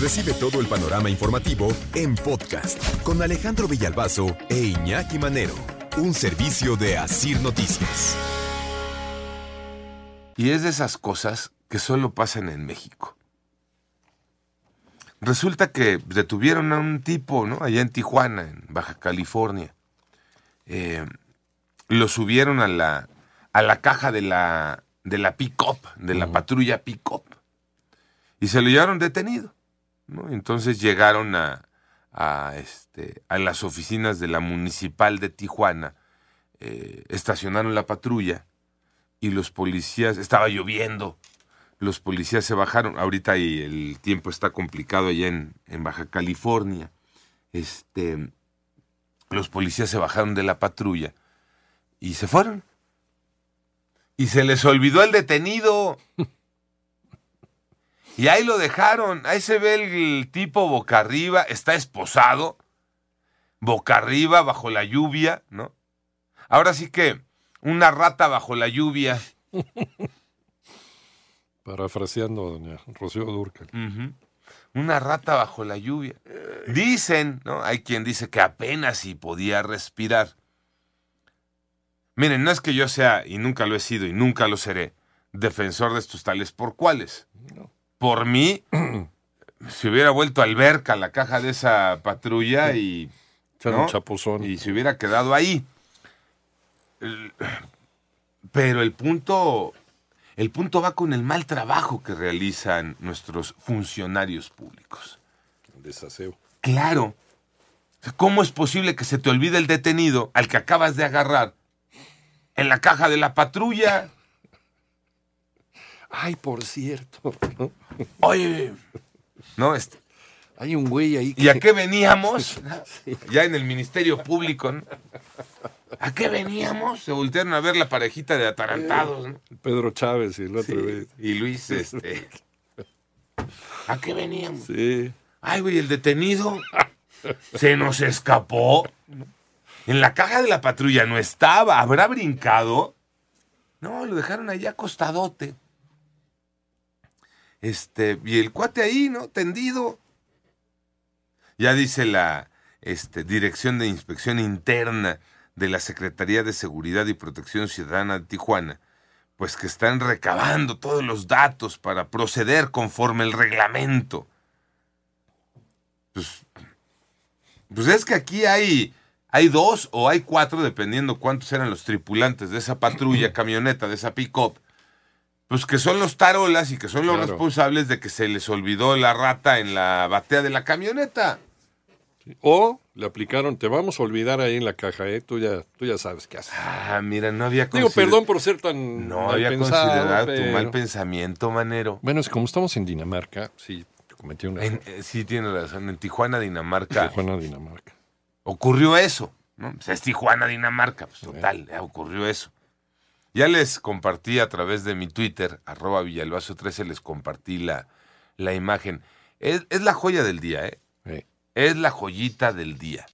Recibe todo el panorama informativo en podcast con Alejandro Villalbazo e Iñaki Manero, un servicio de Asir Noticias. Y es de esas cosas que solo pasan en México. Resulta que detuvieron a un tipo, ¿no? Allá en Tijuana, en Baja California. Eh, lo subieron a la, a la caja de la, de la pick-up, de la patrulla pick-up. Y se lo llevaron detenido. Entonces llegaron a, a, este, a las oficinas de la municipal de Tijuana, eh, estacionaron la patrulla y los policías, estaba lloviendo, los policías se bajaron, ahorita y el tiempo está complicado allá en, en Baja California, este, los policías se bajaron de la patrulla y se fueron. Y se les olvidó el detenido. Y ahí lo dejaron. Ahí se ve el tipo boca arriba, está esposado, boca arriba, bajo la lluvia, ¿no? Ahora sí que una rata bajo la lluvia. Parafraseando a doña Rocío Durcal. Una rata bajo la lluvia. Dicen, ¿no? Hay quien dice que apenas si podía respirar. Miren, no es que yo sea, y nunca lo he sido, y nunca lo seré, defensor de estos tales por cuales. Por mí, se hubiera vuelto alberca la caja de esa patrulla y, ¿no? chapuzón. y se hubiera quedado ahí. Pero el punto, el punto va con el mal trabajo que realizan nuestros funcionarios públicos. Desaseo. Claro. ¿Cómo es posible que se te olvide el detenido al que acabas de agarrar en la caja de la patrulla? Ay, por cierto. ¿no? Oye, no, este, Hay un güey ahí que... ¿y a qué veníamos? Ya en el Ministerio Público, ¿no? ¿A qué veníamos? Se voltearon a ver la parejita de atarantados, ¿no? Pedro Chávez y el otro Sí, güey. Y Luis, este. ¿A qué veníamos? Sí. Ay, güey, el detenido se nos escapó. En la caja de la patrulla no estaba. ¿Habrá brincado? No, lo dejaron allá acostadote. Este, y el cuate ahí, ¿no? Tendido. Ya dice la este, Dirección de Inspección Interna de la Secretaría de Seguridad y Protección Ciudadana de Tijuana, pues que están recabando todos los datos para proceder conforme el reglamento. Pues, pues es que aquí hay, hay dos o hay cuatro, dependiendo cuántos eran los tripulantes de esa patrulla, camioneta, de esa pick-up, pues que son los tarolas y que son los Claro. responsables de que se les olvidó la rata en la batea de la camioneta. O le aplicaron, te vamos a olvidar ahí en la caja, ¿eh? Tú ya, tú ya sabes qué haces. Ah, mira, no había Digo, consider- perdón por ser tan No mal había pensado, considerado tu mal pensamiento, manero. Bueno, es como estamos en Dinamarca, sí, cometí una En- eh, sí, tiene razón. En Tijuana, Dinamarca, Tijuana, Dinamarca. ocurrió eso. ¿no? O sea, es Tijuana, Dinamarca. Pues total, ocurrió eso. Ya les compartí a través de mi Twitter, arroba Villalbazo13, les compartí la, la imagen. Es, es la joya del día, ¿eh? Sí. Es la joyita del día.